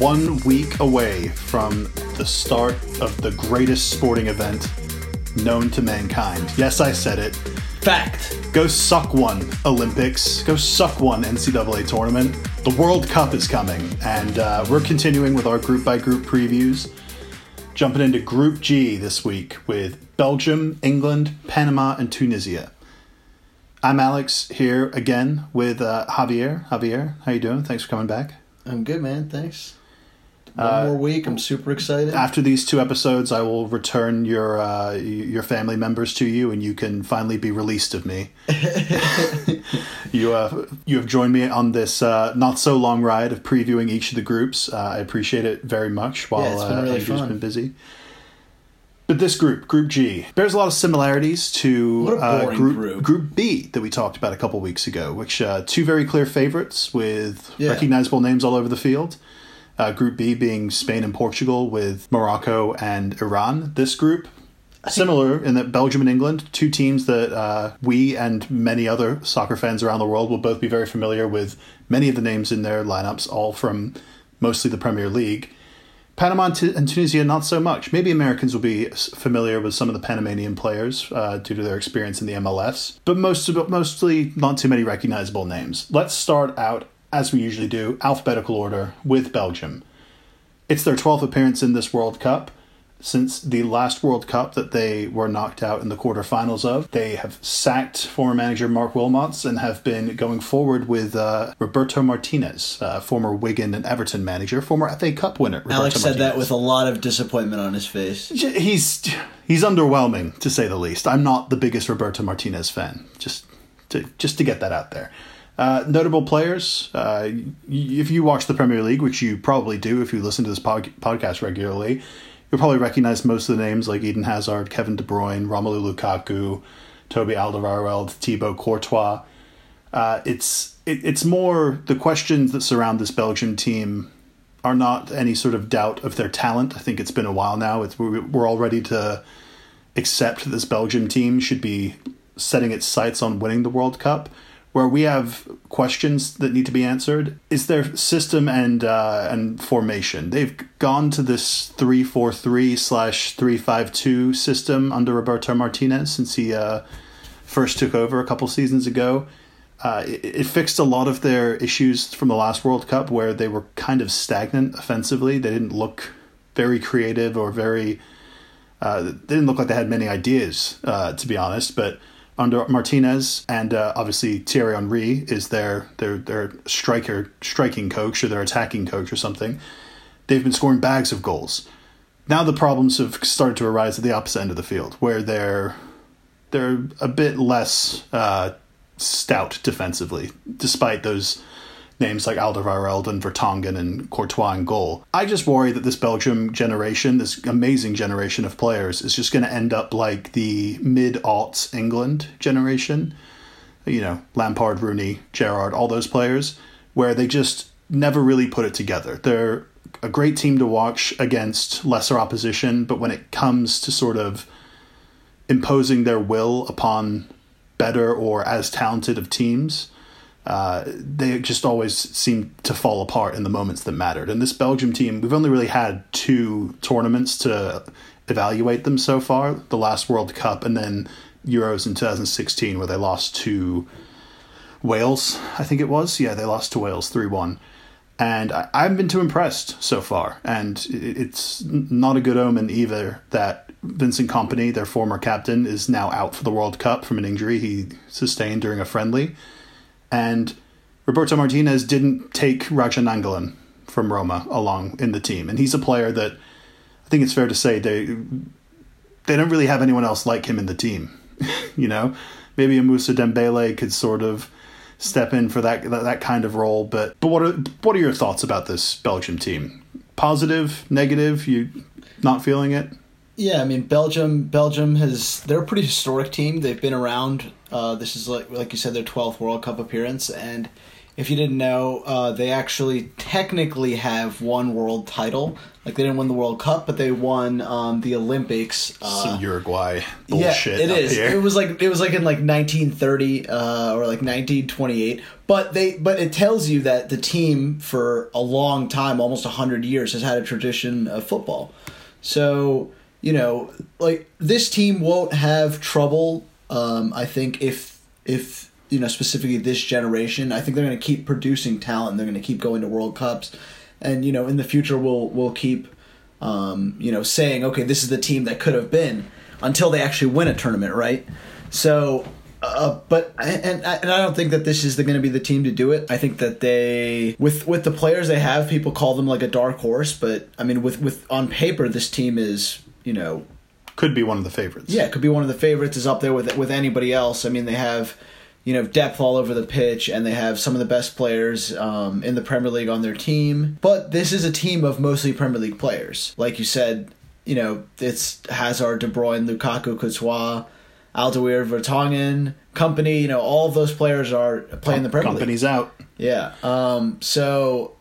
We are one week away from the start of the greatest sporting event known to mankind. Yes, I said it. Fact. Go suck one, Olympics. Go suck one, NCAA tournament. The World Cup is coming, and uh, we're continuing with our group by group previews. Jumping into Group G this week with Belgium, England, Panama, and Tunisia. I'm Alex here again with uh, Javier. Javier, how you doing? Thanks for coming back. I'm good, man. Thanks. One more week. I'm super excited. After these two episodes, I will return your uh, your family members to you, and you can finally be released of me. you uh, you have joined me on this uh, not so long ride of previewing each of the groups. Uh, I appreciate it very much. While Yeah, it's been uh, really Andrew's fun. been busy. But this group, Group G, bears a lot of similarities to uh, group, group. Group B that we talked about a couple weeks ago, which uh, two very clear favorites with Yeah. recognizable names all over the field. Uh, group B being Spain and Portugal with Morocco and Iran. This group, similar in that Belgium and England, two teams that uh, we and many other soccer fans around the world will both be very familiar with many of the names in their lineups, all from mostly the Premier League. Panama and Tu- and Tunisia, not so much. Maybe Americans will be familiar with some of the Panamanian players uh, due to their experience in the MLS, but most mostly not too many recognizable names. Let's start out, as we usually do, alphabetical order with Belgium. It's their 12th appearance in this World Cup. Since the last World Cup that they were knocked out in the quarterfinals of, they have sacked former manager Marc Wilmots and have been going forward with uh, Roberto Martinez, uh, former Wigan and Everton manager, former FA Cup winner. Roberto Alex said that with a lot of disappointment on his face. He's he's underwhelming to say the least. I'm not the biggest Roberto Martinez fan. Just to just to get that out there. Uh, notable players. Uh, if you watch the Premier League, which you probably do if you listen to this pod- podcast regularly, you'll probably recognize most of the names like Eden Hazard, Kevin De Bruyne, Romelu Lukaku, Toby Alderweireld, Thibaut Courtois. Uh, it's it, it's more the questions that surround this Belgian team are not any sort of doubt of their talent. I think it's been a while now. It's we're, all ready to accept this Belgium team should be setting its sights on winning the World Cup. Where we have questions that need to be answered is their system and uh, and formation. They've gone to this three four three slash three five two system under Roberto Martinez since he uh, first took over a couple seasons ago. Uh, it, it fixed a lot of their issues from the last World Cup where they were kind of stagnant offensively. They didn't look very creative or very. Uh, they didn't look like they had many ideas, uh, to be honest. But under Martinez and uh, obviously Thierry Henry is their their their striker striking coach or their attacking coach or something. They've been scoring bags of goals. Now the problems have started to arise at the opposite end of the field, where they're they're a bit less uh, stout defensively, despite those names like Alderweireld and Vertonghen and Courtois and goal. I just worry that this Belgium generation, this amazing generation of players, is just going to end up like the mid-aughts England generation. You know, Lampard, Rooney, Gerrard, all those players, where they just never really put it together. They're a great team to watch against lesser opposition, but when it comes to sort of imposing their will upon better or as talented of teams, uh, they just always seem to fall apart in the moments that mattered. And this Belgium team, we've only really had two tournaments to evaluate them so far the last World Cup and then Euros in 2016, where they lost to Wales, I think it was. Yeah, they lost to Wales 3 1. And I, I haven't been too impressed so far. And it's not a good omen either that Vincent Kompany, their former captain, is now out for the World Cup from an injury he sustained during a friendly. And Roberto Martinez didn't take Radja Nainggolan from Roma along in the team. And he's a player that I think it's fair to say they they don't really have anyone else like him in the team. you know, maybe a Mousa Dembele could sort of step in for that, that that kind of role. But but what are what are your thoughts about this Belgium team? Positive, negative? You not feeling it? Yeah, I mean Belgium. Belgium has they're a pretty historic team. They've been around. Uh, this is like like you said their twelfth World Cup appearance, and if you didn't know, uh, they actually technically have one world title. Like they didn't win the World Cup, but they won um, the Olympics. Uh, Some Uruguay bullshit. yeah, it is. Here. It was like it was like in like 1930 uh, or like 1928. But they but it tells you that the team for a long time, almost hundred years, has had a tradition of football. So you know, like this team won't have trouble. Um, I think if if you know specifically this generation, I think they're going to keep producing talent. They're going to keep going to World Cups, and you know in the future we'll we'll keep um, you know saying okay this is the team that could have been until they actually win a tournament, right? So. Uh, but and and I don't think that this is going to be the team to do it. I think that they with with the players they have, people call them like a dark horse. But I mean, with with on paper, this team is you know Could be one of the favorites. yeah, could be one of the favorites. Is up there with with anybody else. I mean, they have you know depth all over the pitch, and they have some of the best players um, in the Premier League on their team. But this is a team of mostly Premier League players, like you said. You know, it's Hazard, De Bruyne, Lukaku, Courtois, Alderweireld, Vertonghen, Kompany. You know, all of those players are playing the Premier League. Kompany's out. Yeah. Um, so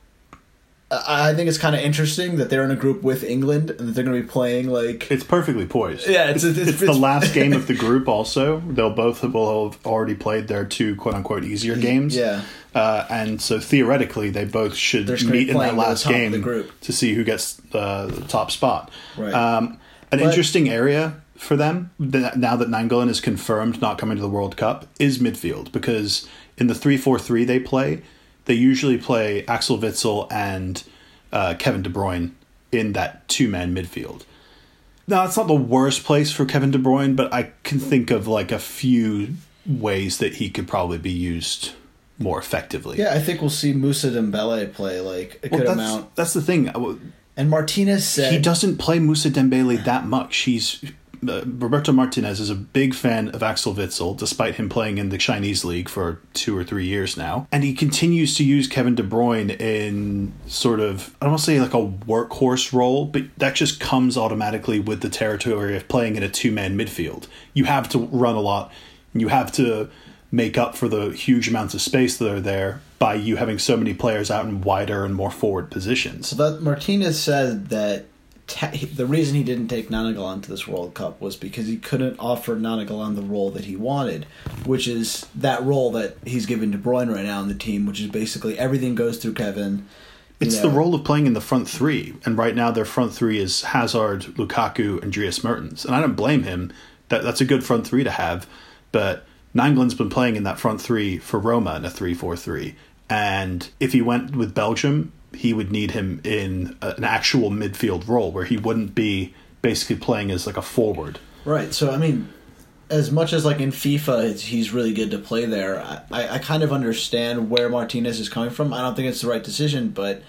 I think it's kind of interesting that they're in a group with England and that they're going to be playing like It's perfectly poised. Yeah, it's- it's, it's- it's the last game of the group. Also, they'll both have, will have already played their two quote unquote easier games. yeah. uh, and so theoretically, they both should They're just gonna be meet in that last game the group. to see who gets uh, the top spot. Right. Um, an But- interesting area for them now that Nainggolan is confirmed not coming to the World Cup is midfield because in the three four three they play, they usually play Axel Witsel and uh, Kevin De Bruyne in that two man midfield. Now it's not the worst place for Kevin De Bruyne, but I can think of like a few ways that he could probably be used more effectively. Yeah, I think we'll see Mousa Dembele play like a Well, good that's, amount. that's the thing. And Martinez said He doesn't play Mousa Dembele that much. He's uh, Roberto Martinez is a big fan of Axel Witsel, despite him playing in the Chinese league for two or three years now, and he continues to use Kevin De Bruyne in sort of I don't want to say like a workhorse role, but that just comes automatically with the territory of playing in a two man midfield. You have to run a lot. You have to make up for the huge amounts of space that are there by you having so many players out in wider and more forward positions. That Martinez said that ta- the reason he didn't take Nainggolan to this World Cup was because he couldn't offer Nainggolan the role that he wanted, which is that role that he's given De Bruyne right now in the team, which is basically everything goes through Kevin. It's know, the role of playing in the front three, and right now their front three is Hazard, Lukaku, and Dries Mertens, and I don't blame him. That that's a good front three to have, but Nainggolan's been playing in that front three for Roma in a three-four-three, and if he went with Belgium, he would need him in an actual midfield role where he wouldn't be basically playing as like a forward. Right. So I mean, as much as like in FIFA, he's really good to play there. I, I, I kind of understand where Martinez is coming from. I don't think it's the right decision, but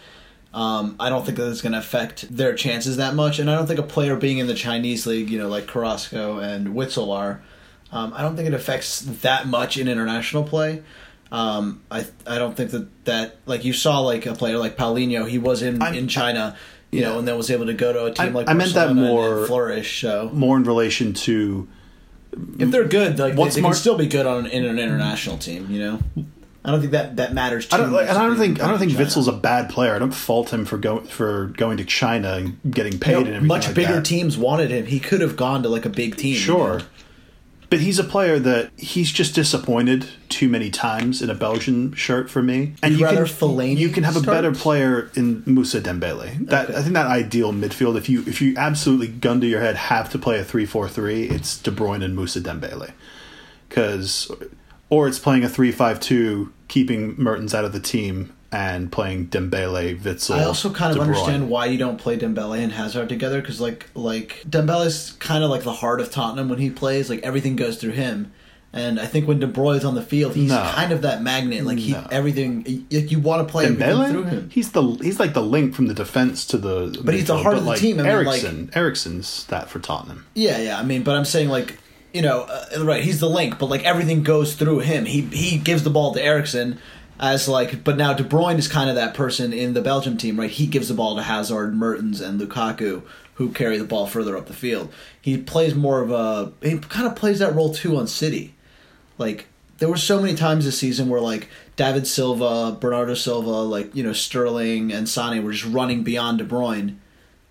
um, I don't think that it's going to affect their chances that much. And I don't think a player being in the Chinese league, you know, like Carrasco and Witsel are, um, I don't think it affects that much in international play. Um, I I don't think that that like you saw like a player like Paulinho, he was in I'm- in China. You Yeah. know, and then was able to go to a team I- like I meant that Barcelona more- flourish. So More in relation to if they're good, like they, What's they Mar- can still be good on an, in an international team. You know, I don't think that that matters. Too I don't, much and I don't think I don't think China. Witsel's a bad player. I don't fault him for going for going to China and getting paid You know, and everything much like bigger that. teams wanted him. He could have gone to like a big team. you Sure. know? But he's a player that he's just disappointed too many times in a Belgian shirt for me. And You'd you rather can Fellaini you can have a better player in Mousa Dembele. That Okay. I think that ideal midfield. If you if you absolutely gun to your head have to play a 3-4-3, it's De Bruyne and Mousa Dembele. Because or it's playing a 3-5-2, keeping Mertens out of the team and playing Dembele, Witsel. I also kind of De understand why you don't play Dembele and Hazard together because like like Dembele's kind of like the heart of Tottenham when he plays. Like everything goes through him. And I think when De Bruyne's on the field, he's No. kind of that magnet. Like he, No. everything, like you want to play everything through him. he's the he's like the link from the defense to the. But he's the heart of the like team, I mean, like- Eriksen, Eriksen's that for Tottenham. Yeah, yeah. I mean, but I'm saying like, you know, uh, right? He's the link, but like everything goes through him. He he gives the ball to Eriksen as like, but now De Bruyne is kind of that person in the Belgium team, right? He gives the ball to Hazard, Mertens, and Lukaku, who carry the ball further up the field. He plays more of a he kind of plays that role too on City, like there were so many times this season where like David Silva, Bernardo Silva, like you know Sterling and Sane were just running beyond De Bruyne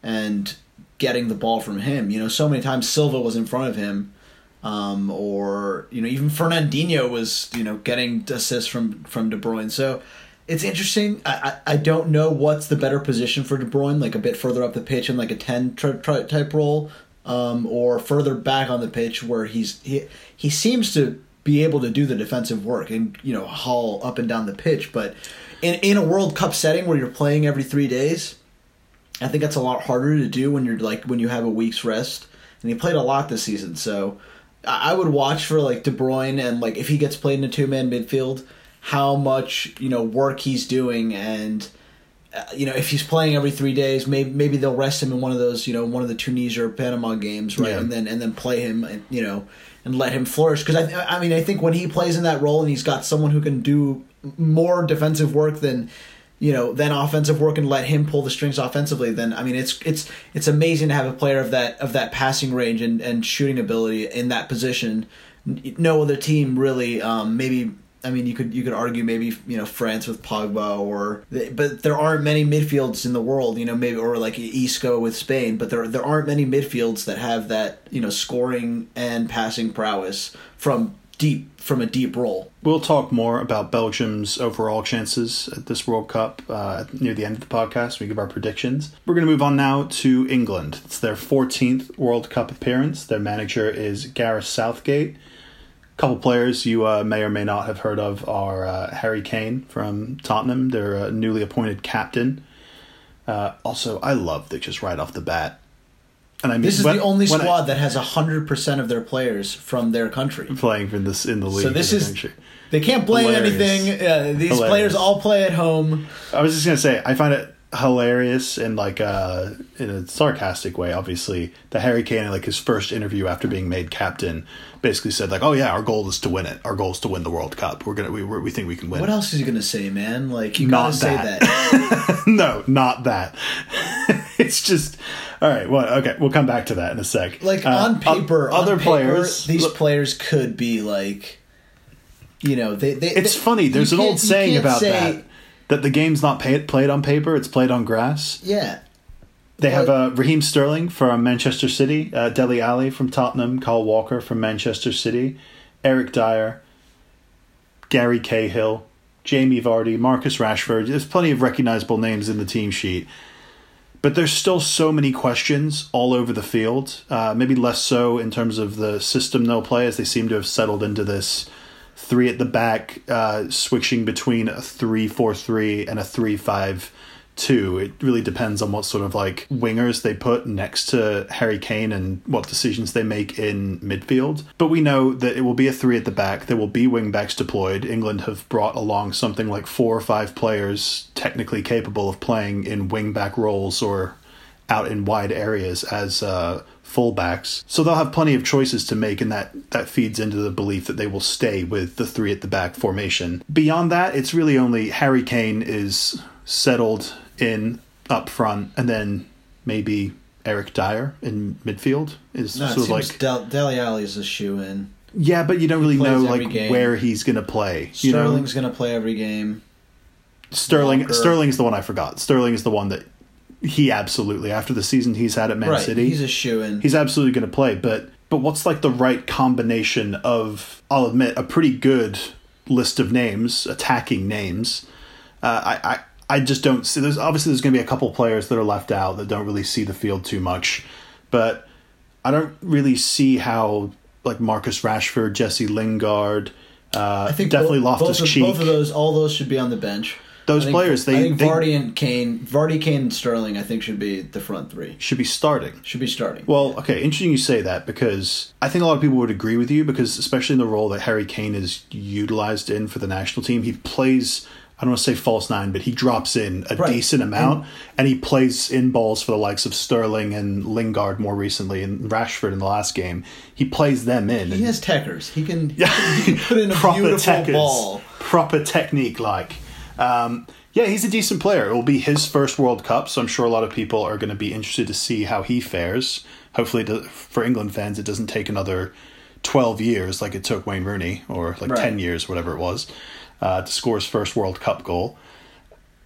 and getting the ball from him. You know, so many times Silva was in front of him, um, or you know even Fernandinho was you know getting assists from from De Bruyne. So it's interesting. I, I, I don't know what's the better position for De Bruyne, like a bit further up the pitch in like a ten tri- tri- type role, um, or further back on the pitch where he's he he seems to be able to do the defensive work and you know haul up and down the pitch. But in in a World Cup setting where you're playing every three days, I think that's a lot harder to do when you're like when you have a week's rest. And he played a lot this season, so I would watch for like De Bruyne and like if he gets played in a two man midfield, how much you know work he's doing and. Uh, you know, if he's playing every three days, maybe maybe they'll rest him in one of those, you know, one of the Tunisia or Panama games, right? Yeah. And then and then play him, and, you know, and let him flourish. Because I, I mean, I think when he plays in that role and he's got someone who can do more defensive work than, you know, then offensive work and let him pull the strings offensively, then I mean, it's it's it's amazing to have a player of that of that passing range and, and shooting ability in that position. No other team really, um, maybe. I mean, you could you could argue maybe you know France with Pogba or but there aren't many midfields in the world you know maybe or like Isco with Spain but there there aren't many midfields that have that you know scoring and passing prowess from deep from a deep role. We'll talk more about Belgium's overall chances at this World Cup uh, near the end of the podcast. We give our predictions. We're going to move on now to England. It's their 14th World Cup appearance. Their manager is Gareth Southgate. A couple players you uh, may or may not have heard of are uh, Harry Kane from Tottenham, their uh, newly appointed captain. Uh, also, I love that just right off the bat. And I mean, This is the only when I- squad that has hundred percent of their players from their country. playing for this in the league. So this is country. they can't blame Hilarious. anything. Uh, these Hilarious. players all play at home. I was just gonna say, I find it hilarious and like uh, in a sarcastic way. Obviously, that Harry Kane, like his first interview after being made captain, basically said like, "Oh yeah, our goal is to win it. Our goal is to win the World Cup. We're gonna we we we think we can win." What else is he gonna say, man? Like you Not gotta say that. that. no, not that. it's just all right. Well, okay, we'll come back to that in a sec. Like Uh, on paper, on other paper, players. these look, players could be like, you know, they. they it's they- funny. There's an old saying about say- that. That the game's not pay- played on paper; it's played on grass. Yeah, They have But- uh, Raheem Sterling from Manchester City, uh, Dele Alli from Tottenham, Kyle Walker from Manchester City, Eric Dier, Gary Cahill, Jamie Vardy, Marcus Rashford. There's plenty of recognizable names in the team sheet. But there's still so many questions all over the field. Uh, maybe less so in terms of the system they'll play, as they seem to have settled into this three at the back, uh, switching between a three-four-three and a three-five-two. It really depends on what sort of like wingers they put next to Harry Kane and what decisions they make in midfield. But we know that it will be a three at the back. There will be wing backs deployed. England have brought along something like four or five players technically capable of playing in wing back roles or out in wide areas as uh, fullbacks. So they'll have plenty of choices to make, and that, that feeds into the belief that they will stay with the three at the back formation. Beyond that, it's really only Harry Kane is settled in up front, and then maybe Eric Dier in midfield is no, it sort of seems like Del- Dele Alli is a shoe in. yeah, but you don't really know like game. where he's gonna play. You know, Sterling's gonna play every game. Sterling Walker. Sterling's the one I forgot. Sterling is the one that he absolutely after the season he's had at Man right, City. he's a shoe in. he's absolutely going to play. But but what's like the right combination of? I'll admit a pretty good list of names, attacking names. Uh, I, I I just don't see. There's obviously there's going to be a couple players that are left out that don't really see the field too much, but I don't really see how like Marcus Rashford, Jesse Lingard. Uh, I think definitely both, Loftus both, of, Cheek. both of those, all those should be on the bench. Those think- players, they- I think they- Vardy and Kane, Vardy, Kane, and Sterling, I think should be the front three. should be starting. Should be starting. Well, okay, interesting you say that because I think a lot of people would agree with you because especially in the role that Harry Kane is utilized in for the national team, he plays I don't want to say false nine, but he drops in a Right. decent amount and, he plays in balls for the likes of Sterling and Lingard more recently and Rashford in the last game. He plays them in. he has techers. He can, yeah, he can put in a proper beautiful techers, ball. proper technique like. Um, yeah, he's a decent player. It will be his first World Cup, so I'm sure a lot of people are going to be interested to see how he fares. Hopefully, for England fans, it doesn't take another 12 years, like it took Wayne Rooney, or like Right. 10 years, whatever it was, uh, to score his first World Cup goal.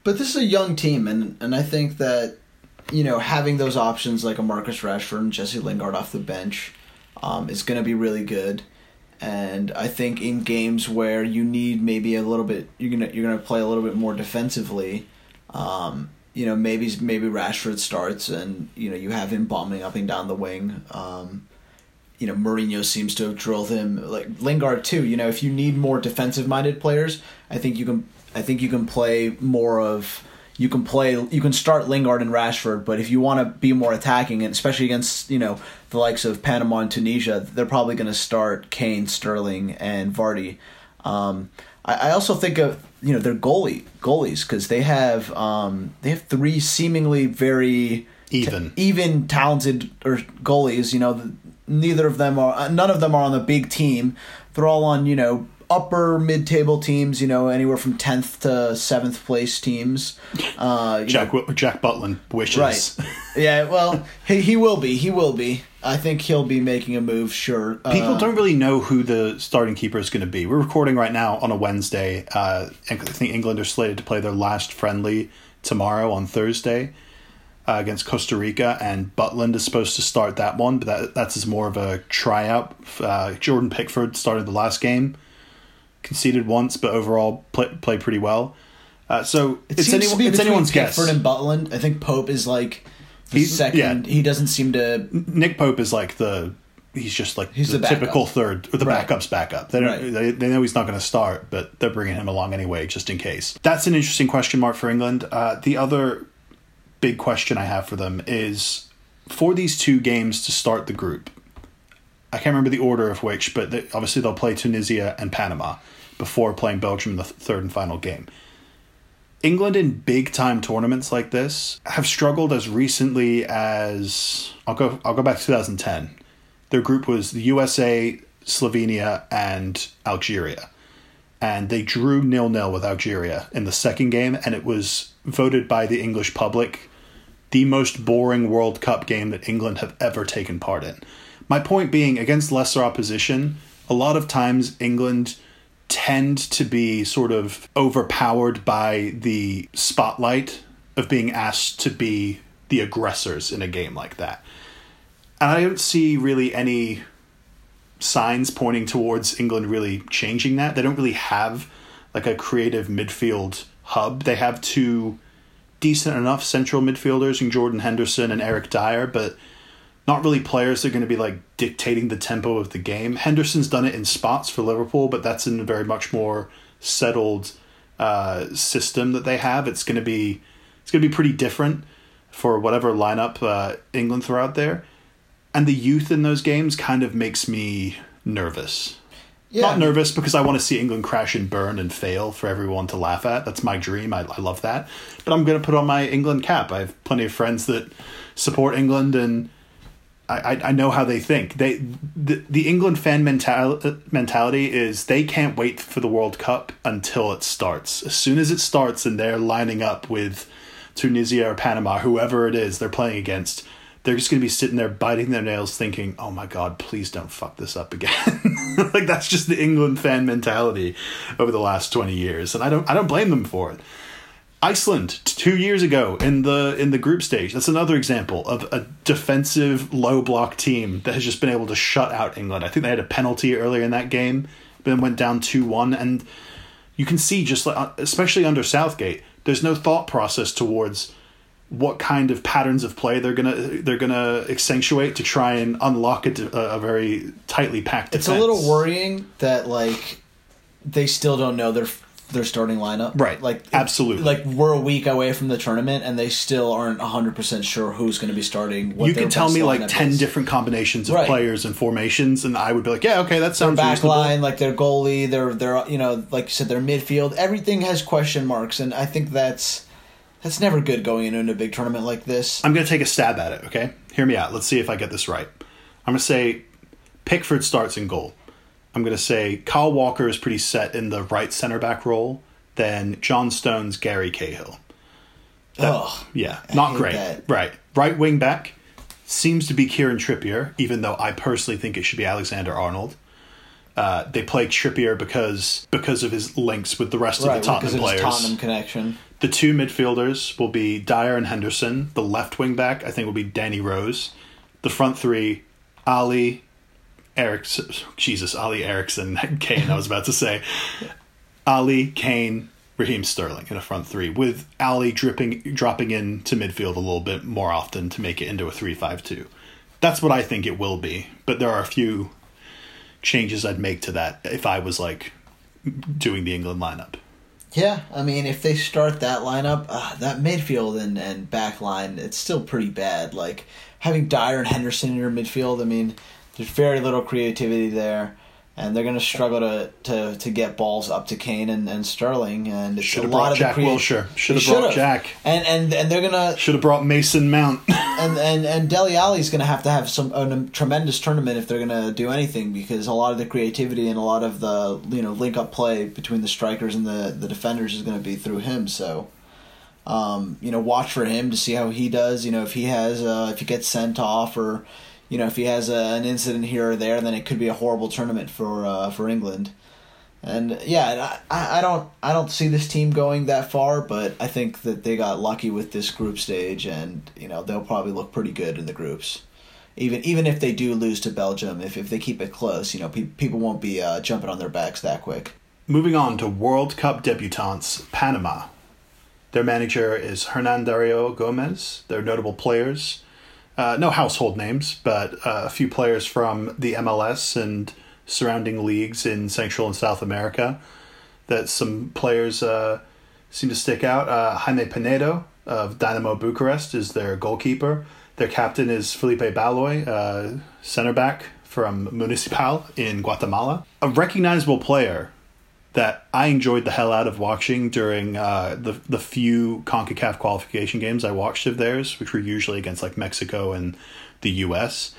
But this is a young team, and and I think that you know having those options like a Marcus Rashford and Jesse Lingard off the bench um, is going to be really good. And I think in games where you need maybe a little bit, you're gonna you're gonna play a little bit more defensively. Um, you know, maybe maybe Rashford starts, and you know you have him bombing up and down the wing. Um, you know, Mourinho seems to have drilled him like Lingard too. You know, if you need more defensive minded players, I think you can. I think you can play more of. You can play. You can start Lingard and Rashford, but if you want to be more attacking, and especially against you know the likes of Panama and Tunisia, they're probably going to start Kane, Sterling, and Vardy. Um, I, I also think of you know their goalie goalies because they have um, they have three seemingly very Even. even talented or goalies. You know, neither of them are. uh, None of them are on the big team. They're all on you know upper mid table teams. You know, anywhere from tenth to seventh place teams. Uh, Jack, Jack Butland wishes. Right. yeah. Well, he he will be. He will be. I think he'll be making a move. Sure. People Uh, don't really know who the starting keeper is going to be. We're recording right now on a Wednesday. Uh, I think England are slated to play their last friendly tomorrow on Thursday uh, against Costa Rica, and Butland is supposed to start that one, but that that's more of a tryout. Uh, Jordan Pickford started the last game, conceded once, but overall play, played pretty well. Uh, so It it's, seems anyone, to be it's anyone's guess. Pickford and Butland. I think Pope is like the He's- second. yeah. He doesn't seem to. Nick Pope is like the he's just like He's the, the typical third or the Right. backup's backup. They don't Right. they, they know he's not going to start, but they're bringing him along anyway just in case. That's an interesting question mark for England. Uh, the other big question I have for them is for these two games to start the group. I can't remember the order of which, but they, obviously they'll play Tunisia and Panama before playing Belgium in the th- third and final game. England in big time tournaments like this have struggled as recently as I'll go I'll go back to 2010. Their group was the USA, Slovenia, and Algeria. And they drew nil nil with Algeria in the second game, and it was voted by the English public the most boring World Cup game that England have ever taken part in. My point being, against lesser opposition, a lot of times England tend to be sort of overpowered by the spotlight of being asked to be the aggressors in a game like that. And I don't see really any signs pointing towards England really changing that. They don't really have like a creative midfield hub. They have two decent enough central midfielders in Jordan Henderson and Eric Dier, but not really players that are going to be like dictating the tempo of the game. Henderson's done it in spots for Liverpool, but that's in a very much more settled uh, system that they have. It's going to be it's going to be pretty different for whatever lineup uh, England throw out there, and the youth in those games kind of makes me nervous. Yeah. Not nervous because I want to see England crash and burn and fail for everyone to laugh at. That's my dream. I, I love that. But I'm going to put on my England cap. I have plenty of friends that support England and I, I, I know how they think. They the, the England fan mental, mentality is they can't wait for the World Cup until it starts. As soon as it starts and they're lining up with Tunisia or Panama, whoever it is they're playing against, they're just going to be sitting there biting their nails thinking, oh my God, please don't fuck this up again. like that's just the England fan mentality over the last 20 years. And I don't, I don't blame them for it. Iceland two years ago in the in the group stage. That's another example of a defensive low block team that has just been able to shut out England. I think they had a penalty earlier in that game, then went down two one, and you can see just like uh, especially under Southgate, there's no thought process towards what kind of patterns of play they're gonna they're gonna accentuate to try and unlock a, a very tightly packed. It's a little worrying that like they still don't know their their starting lineup. Right. Like Absolutely. Like we're a week away from the tournament and they still aren't hundred percent sure who's going to be starting. What you their can tell me like 10 is. different combinations of Right. players and formations and i would be like yeah okay that sounds back reasonable. line, like their goalie, their their you know, like you said, their midfield. Everything has question marks, and I think that's that's never good going into a big tournament like this. I'm going to take a stab at it, okay? Hear me out. Let's see if I get this right. I'm going to say Pickford starts in goal. I'm going to say Kyle Walker is pretty set in the right center back role. Then John Stones, Gary Cahill. Oh Yeah, not great. that. Right. Right wing back seems to be Kieran Trippier, even though I personally think it should be Alexander Arnold. Uh, they play Trippier because because of his links with the rest of the Tottenham because of his players. Tottenham connection. The two midfielders will be Dier and Henderson. The left wing back, I think, will be Danny Rose. The front three, Alli, Eriksen, Jesus, Alli Eriksen, Kane. I was about to say, Alli, Kane, Raheem Sterling in a front three, with Alli dripping, dropping into midfield a little bit more often to make it into a three-five-two. That's what I think it will be. But there are a few changes I'd make to that if I was like doing the England lineup. Yeah, I mean, if they start that lineup, uh, that midfield and, and back line, it's still pretty bad. Like, having Dier and Henderson in your midfield, I mean, there's very little creativity there. And they're going to struggle to, to, to get balls up to Kane and, and Sterling. And it's Should a have lot brought Jack crea- Wilshere. Should have brought. Jack. And, and, and they're going to Should have brought Mason Mount. and and and Dele Alli's going to have to have some a tremendous tournament if they're going to do anything because a lot of the creativity and a lot of the you know link up play between the strikers and the the defenders is going to be through him. So, um, you know, watch for him to see how he does. You know, if he has uh, if he gets sent off or you know if he has a, an incident here or there, then it could be a horrible tournament for uh, for England. And yeah, I, I don't I don't see this team going that far, but I think that they got lucky with this group stage, and you know they'll probably look pretty good in the groups. Even even if they do lose to Belgium, if if they keep it close, you know pe- people won't be uh, jumping on their backs that quick. Moving on to World Cup debutantes, Panama. Their manager is Hernan Dario Gomez. They're notable players. Uh, no household names, but uh, a few players from the MLS and surrounding leagues in Central and South America. That some players uh, seem to stick out. Uh, Jaime Penedo of Dinamo Bucharest is their goalkeeper. Their captain is Felipe Baloy, uh, center back from Municipal in Guatemala. A recognizable player that I enjoyed the hell out of watching during uh, the the few Concacaf qualification games I watched of theirs, which were usually against like Mexico and the U.S.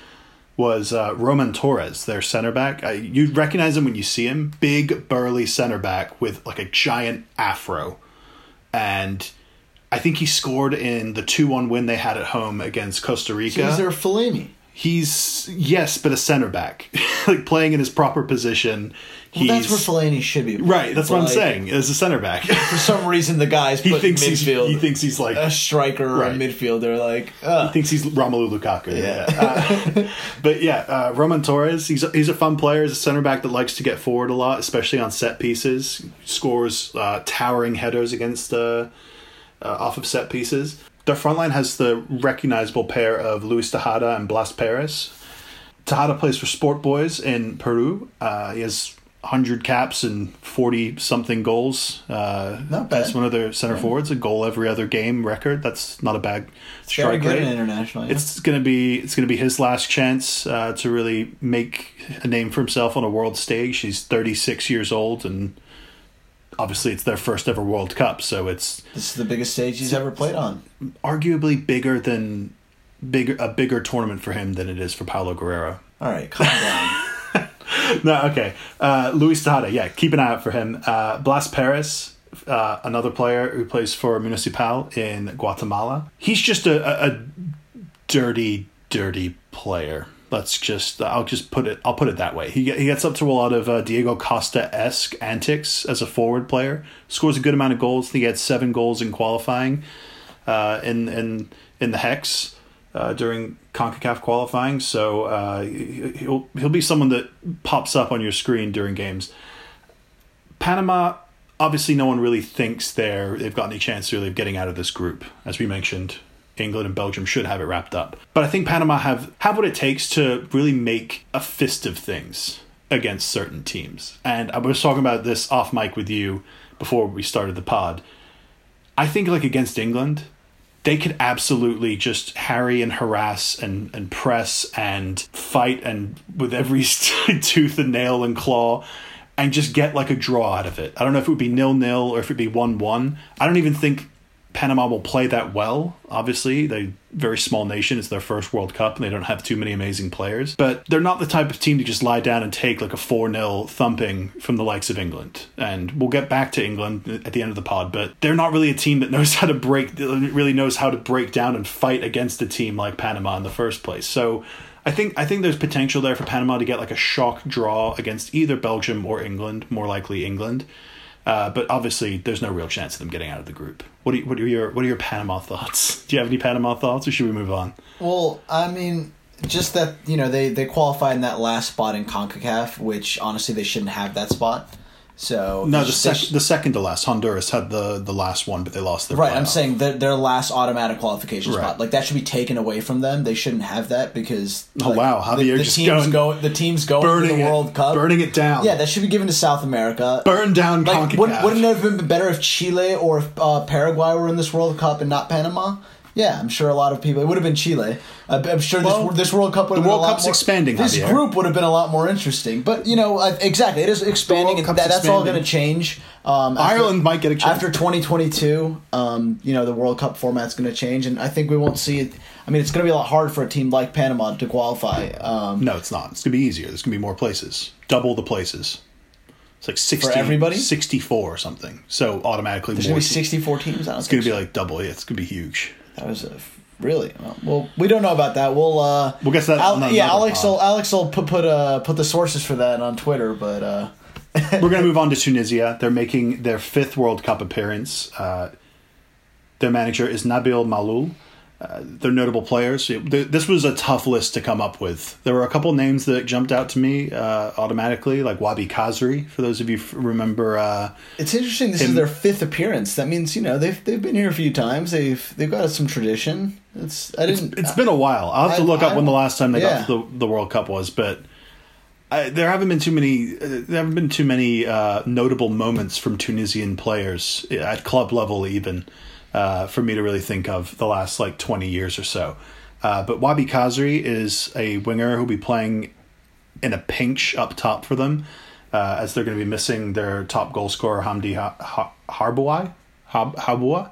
Was uh, Roman Torres, their center back? I, you recognize him when you see him. Big, burly center back with like a giant afro, and I think he scored in the two one win they had at home against Costa Rica. Is there a Fellaini? He's yes, but a center back, like playing in his proper position. Well, that's where Fellaini should be. Right, that's what I'm Like, saying. As a center back, For some reason, the guys he thinks he's he thinks he's like a striker or Right. a midfielder. Like, uh, he thinks he's Romelu Lukaku. Yeah. Uh, but yeah, uh, Roman Torres. He's he's a fun player. He's a center back that likes to get forward a lot, especially on set pieces. Scores uh, towering headers against uh, uh, off of set pieces. Their front line has the recognizable pair of Luis Tejada and Blas Perez. Tejada plays for Sport Boys in Peru. Uh, he has 100 caps and 40 something goals. Uh, Not bad. As one of their center forwards, a goal every other game record. That's not a bad very strike rate. international. Yeah. It's gonna be it's gonna be his last chance uh, to really make a name for himself on a world stage. He's 36 years old, and obviously it's their first ever World Cup, so it's this is the biggest stage he's ever played on. arguably bigger than bigger a bigger tournament for him than it is for Paolo Guerrero. All right, calm down. no, okay. Uh, Luis Tejada, yeah, keep an eye out for him. Uh, Blas Perez, uh, another player who plays for Municipal in Guatemala. He's just a, a, a dirty, dirty player. Let's just, I'll just put it, I'll put it that way. He, he gets up to a lot of uh, Diego Costa esque antics as a forward player. Scores a good amount of goals. He had seven goals in qualifying uh, in, in, in the Hex uh, during CONCACAF qualifying. So uh, he'll he'll be someone that pops up on your screen during games. Panama, obviously, no one really thinks they're they've got any chance really of getting out of this group. As we mentioned, England and Belgium should have it wrapped up. But I think Panama have have what it takes to really make a fist of things against certain teams. And I was talking about this off mic with you before we started the pod. I think like against England, they could absolutely just harry and harass and, and press and fight and with every tooth and nail and claw and just get like a draw out of it. I don't know if it would be nil nil or if it'd be one one. I don't even think Panama will play that well. Obviously, they very small nation. It's their first World Cup, and they don't have too many amazing players. But they're not the type of team to just lie down and take like a four 0 thumping from the likes of England. And we'll get back to England at the end of the pod, but they're not really a team that knows how to break, really knows how to break down and fight against a team like Panama in the first place. So I think I think there's potential there for Panama to get like a shock draw against either Belgium or England, more likely England. Uh, but obviously, there's no real chance of them getting out of the group. What are, you, what are your what are your Panama thoughts? Do you have any Panama thoughts, or should we move on? Well, I mean, just that you know they they qualified in that last spot in Concacaf, which honestly they shouldn't have that spot. So No, the sec- sh- the second to last Honduras had the the last one, but they lost their Right, I'm saying their, their last automatic qualification Right. spot, like that should be taken away from them. They shouldn't have that because Oh, like, wow, the, Javier the just teams going- go the teams going to the it, World Cup, burning it down. Yeah, that should be given to South America. burn down like, Concacaf. wouldn't, wouldn't it have been better if Chile or if, uh, Paraguay were in this World Cup and not Panama? Yeah, I'm sure a lot of people. It would have been Chile. I'm sure Well, this this World Cup would have the been a World Cup's more- expanding, This Javier. group would have been a lot more interesting. But you know, exactly, it is expanding, and that, that's all going to change. Um, after- Ireland might get a chance. after 2022. Um, you know, the World Cup format's going to change, and I think we won't see it. I mean, it's going to be a lot hard for a team like Panama to qualify. Um, No, it's not. It's gonna be easier. There's gonna be more places, double the places. It's like sixty everybody? 64 or something. So automatically there's going to be 64 teams. It's gonna be like double. Yeah, it's gonna be huge. That was a really well. We don't know about that. We'll uh, We'll guess that Al- yeah, Alex pod. will Alex will put put uh put the sources for that on Twitter, but uh, We're going to move on to Tunisia. They're making their fifth World Cup appearance. Uh, their manager is Nabil Maloul. Uh, they're notable players. This was a tough list to come up with. There were a couple names that jumped out to me uh, automatically, like Wahbi Khazri. For those of you f- remember, uh, it's interesting. This is their fifth appearance. That means you know they've they've been here a few times. They've they've got some tradition. It's I didn't. it's been a while. I'll have to I- look up I- when the last time they yeah. got to the, the World Cup was, but I, there haven't been too many. Uh, there haven't been too many uh, notable moments from Tunisian players at club level, even uh, for me to really think of the last like twenty years or so. Uh, but Wahbi Khazri is a winger who'll be playing in a pinch up top for them, uh, as they're going to be missing their top goal scorer Hamdi ha- ha- Harbouai. Hab- Habua?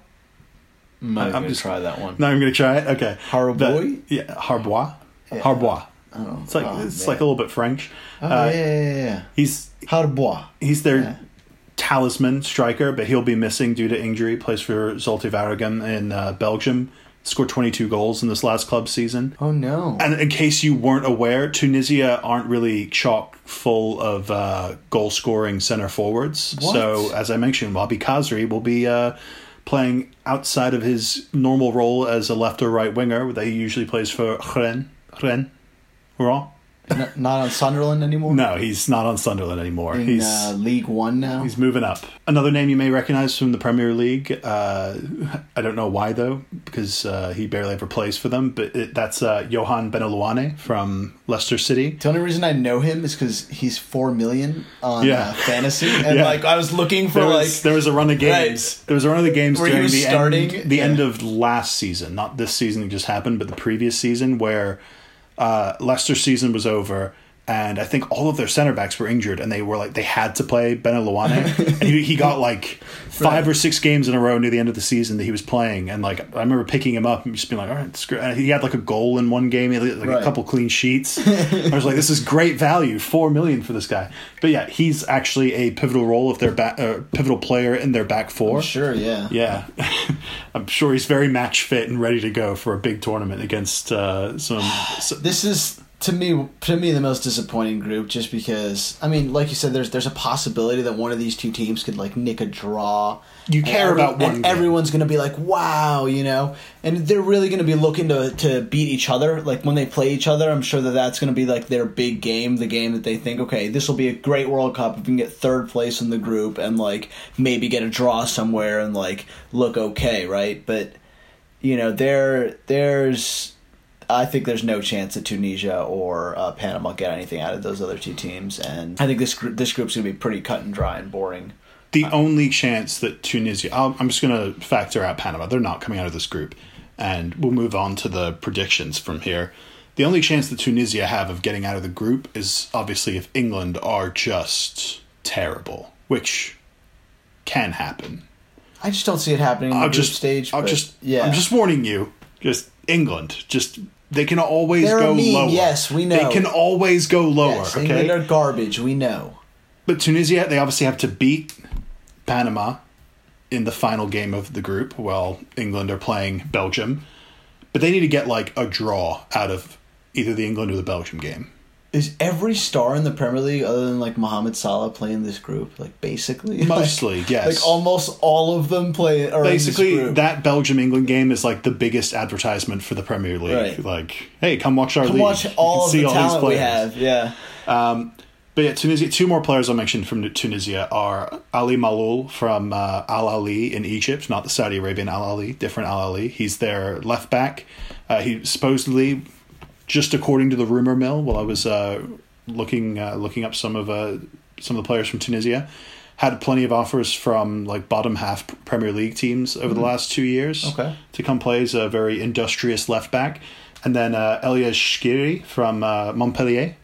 I'm going to try that one. No, I'm going to try it. Okay. Harbouai? But- Yeah, Harbois. Harbois. Oh, It's like oh, it's man. like a little bit French. Oh, Uh, yeah, yeah, yeah. He's Harbois. he's their Yeah. Talisman striker, but he'll be missing due to injury. Plays for Zulte Waregem in uh, Belgium. Scored 22 goals in this last club season. Oh no. And in case you weren't aware, Tunisia aren't really chock full of uh, goal scoring center forwards. What? So, as I mentioned, Wahbi Khazri will be uh, playing outside of his normal role as a left or right winger that he usually plays for Rennes. Rennes? Rouen? N- not on Sunderland anymore. No, he's not on Sunderland anymore. in he's uh, League One now. he's moving up. Another name you may recognize from the Premier League. Uh, I don't know why though, because uh, he barely ever plays for them. But it, that's uh, Yohan Benalouane from Leicester City. The only reason I know him is because he's four million on Yeah. uh, fantasy, and Yeah. like I was looking for There like there was a run of games. Right. There was a run of the games Where he during was the starting, end, the yeah. end of last season, not this season that just happened, but the previous season where uh, Leicester season was over. And I think all of their center backs were injured, and they were like they had to play Benalouane, and he, he got like five or six games in a row near the end of the season that he was playing, and like I remember picking him up and just being like, all right, screw. And he had like a goal in one game, he had like Right. a couple clean sheets. I was like, this is great value, four million for this guy. But yeah, he's actually a pivotal role of their back, uh, pivotal player in their back four. sure, yeah, Yeah, I'm sure he's very match fit and ready to go for a big tournament against uh, some. so- This is to me to me the most disappointing group, just because I mean, like you said, there's there's a possibility that one of these two teams could like nick a draw. You care about one and game. everyone's gonna be like, "Wow," you know, and they're really gonna be looking to to beat each other. Like when they play each other, I'm sure that that's gonna be like their big game, the game that they think, okay, this will be a great World Cup if we can get third place in the group and like maybe get a draw somewhere and like look okay, right? But you know, there there's I think there's no chance that Tunisia or uh, Panama get anything out of those other two teams, and I think this group this group's gonna be pretty cut and dry and boring. the only chance that Tunisia, I'll, I'm just going to factor out Panama. They're not coming out of this group, and we'll move on to the predictions from here. The only chance that Tunisia have of getting out of the group is obviously if England are just terrible, which can happen. I just don't see it happening in the I'll group just stage. I'll but just yeah. I'm just warning you. Just England, just they can always They're go meme, lower. yes, we know. They can always go lower. yes, okay, they are garbage. We know. But Tunisia, they obviously have to beat Panama in the final game of the group while England are playing Belgium. But they need to get like a draw out of either the England or the Belgium game. Is every star in the Premier League other than like Mohamed Salah playing this group? Like basically, Mostly, like, yes. Like almost all of them play. Basically, in this group. that Belgium England game is like the biggest advertisement for the Premier League. Right. Like, hey, come watch our Come league. watch all of see the these talent we players. have. Yeah. But yeah, Tunisia. Two more players I'll mention from Tunisia are Ali Maloul from uh, Al Ahly in Egypt, not the Saudi Arabian Al Ahli, different Al Ahli. He's their left back. Uh, he supposedly, just according to the rumor mill, while I was uh, looking uh, looking up some of uh, some of the players from Tunisia, had plenty of offers from like bottom half Premier League teams over the last two years. Okay. to come play as a very industrious left back, and then uh, Ellyes Skhiri from uh, Montpellier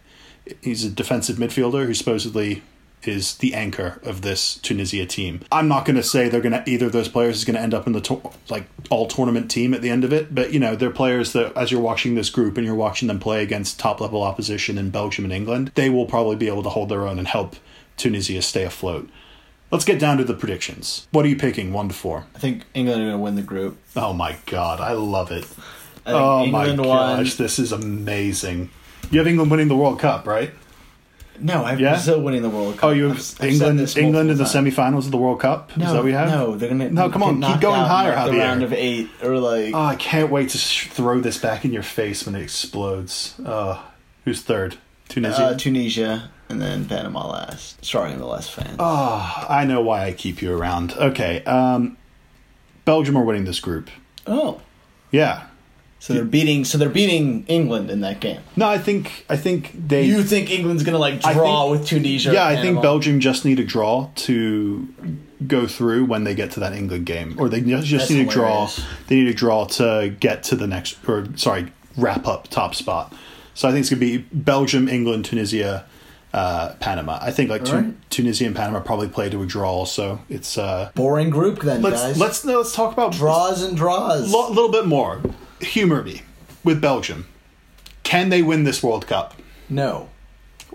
he's a defensive midfielder who supposedly is the anchor of this Tunisia team. I'm not going to say they're going to either of those players is going to end up in the to- like all tournament team at the end of it, but you know they're players that as you're watching this group and you're watching them play against top level opposition in Belgium and England, they will probably be able to hold their own and help Tunisia stay afloat. Let's get down to the predictions. What are you picking, one to four? I think England are going to win the group. Oh my god, I love it. I Oh my England won. gosh, this is amazing. You have England winning the World Cup, right? No, I have Yeah? Brazil winning the World Cup. Oh, you have England, England in the times. semifinals of the World Cup. No, is that what we have? No, they're gonna. No, come on, keep going higher, like, The Javier. round of eight, or like Oh, I can't wait to sh- throw this back in your face when it explodes. Uh, who's third? Tunisia. uh, Tunisia, and then Panama last. Sorry, I'm the last fan. oh, I know why I keep you around. Okay, um, Belgium are winning this group. Oh, Yeah. So they're beating. So they're beating England in that game. No, I think I think they. You think England's gonna like draw think- with Tunisia? yeah, I think Belgium just need a draw to go through when they get to that England game, or they just, just need a draw. They need a draw to get to the next, or sorry, wrap up top spot. So I think it's gonna be Belgium, England, Tunisia, uh, Panama. I think like Tu- Alright. Tunisia and Panama probably play to a draw. So it's uh, boring group then, let's guys. let's let's talk about draws and draws. a little bit more. Humor me with Belgium. Can they win this World Cup? no.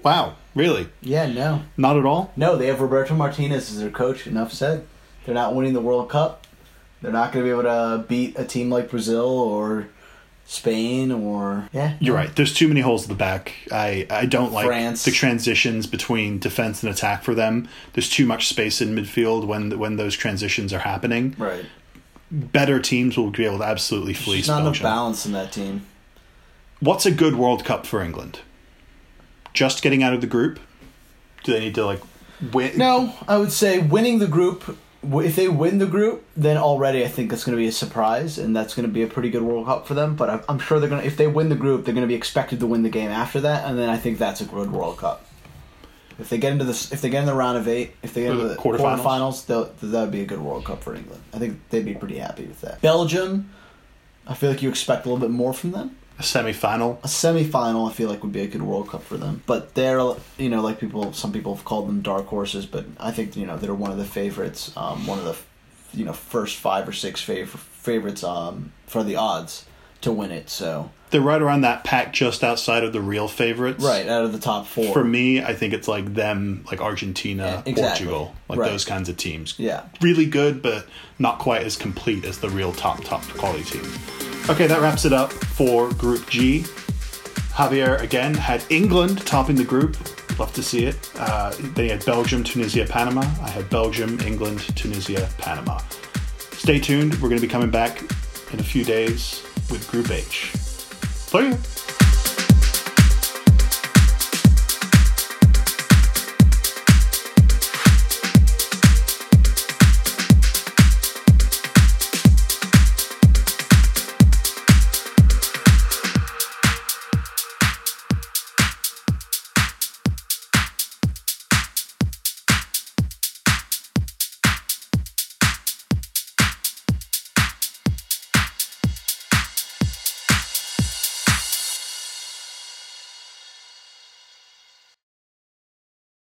Wow, really? Yeah, no, Not at all. no. They have Roberto Martinez as their coach. Enough said. They're not winning the World Cup. They're not going to be able to beat a team like Brazil or Spain or yeah. You're right. There's too many holes at the back. I, I don't like France. the transitions between defense and attack for them. There's too much space in midfield when when those transitions are happening. Right. Better teams will be able to absolutely fleece There's not enough balance in that team. What's a good World Cup for England? Just getting out of the group? Do they need to like win? No, I would say winning the group. If they win the group, then already I think that's going to be a surprise, and that's going to be a pretty good World Cup for them. But I'm- I'm sure they're going to. If they win the group, they're going to be expected to win the game after that, and then I think that's a good World Cup. If they get into the if they get in the round of eight, if they get into the the quarterfinals? quarterfinals, that would be a good World Cup for England. I think they'd be pretty happy with that. Belgium, I feel like you expect a little bit more from them. A semi-final? A semi-final, I feel like would be a good World Cup for them. But they're, you know, like people, some people have called them dark horses, but I think you know they're one of the favorites, um, one of the, you know, first five or six fav- favorites um, for the odds to win it. So They're right around that pack just outside of the real favorites. right out of the top four. For me, I think it's like them, like Argentina, Yeah, exactly. Portugal, like Right. those kinds of teams. Yeah. Really good, but not quite as complete as the real top, top quality team. Okay, that wraps it up for Group G. Javier again had England topping the group. Love to see it. Uh, they had Belgium, Tunisia, Panama. I had Belgium, England, Tunisia, Panama. Stay tuned. We're going to be coming back in a few days with Group H. Play.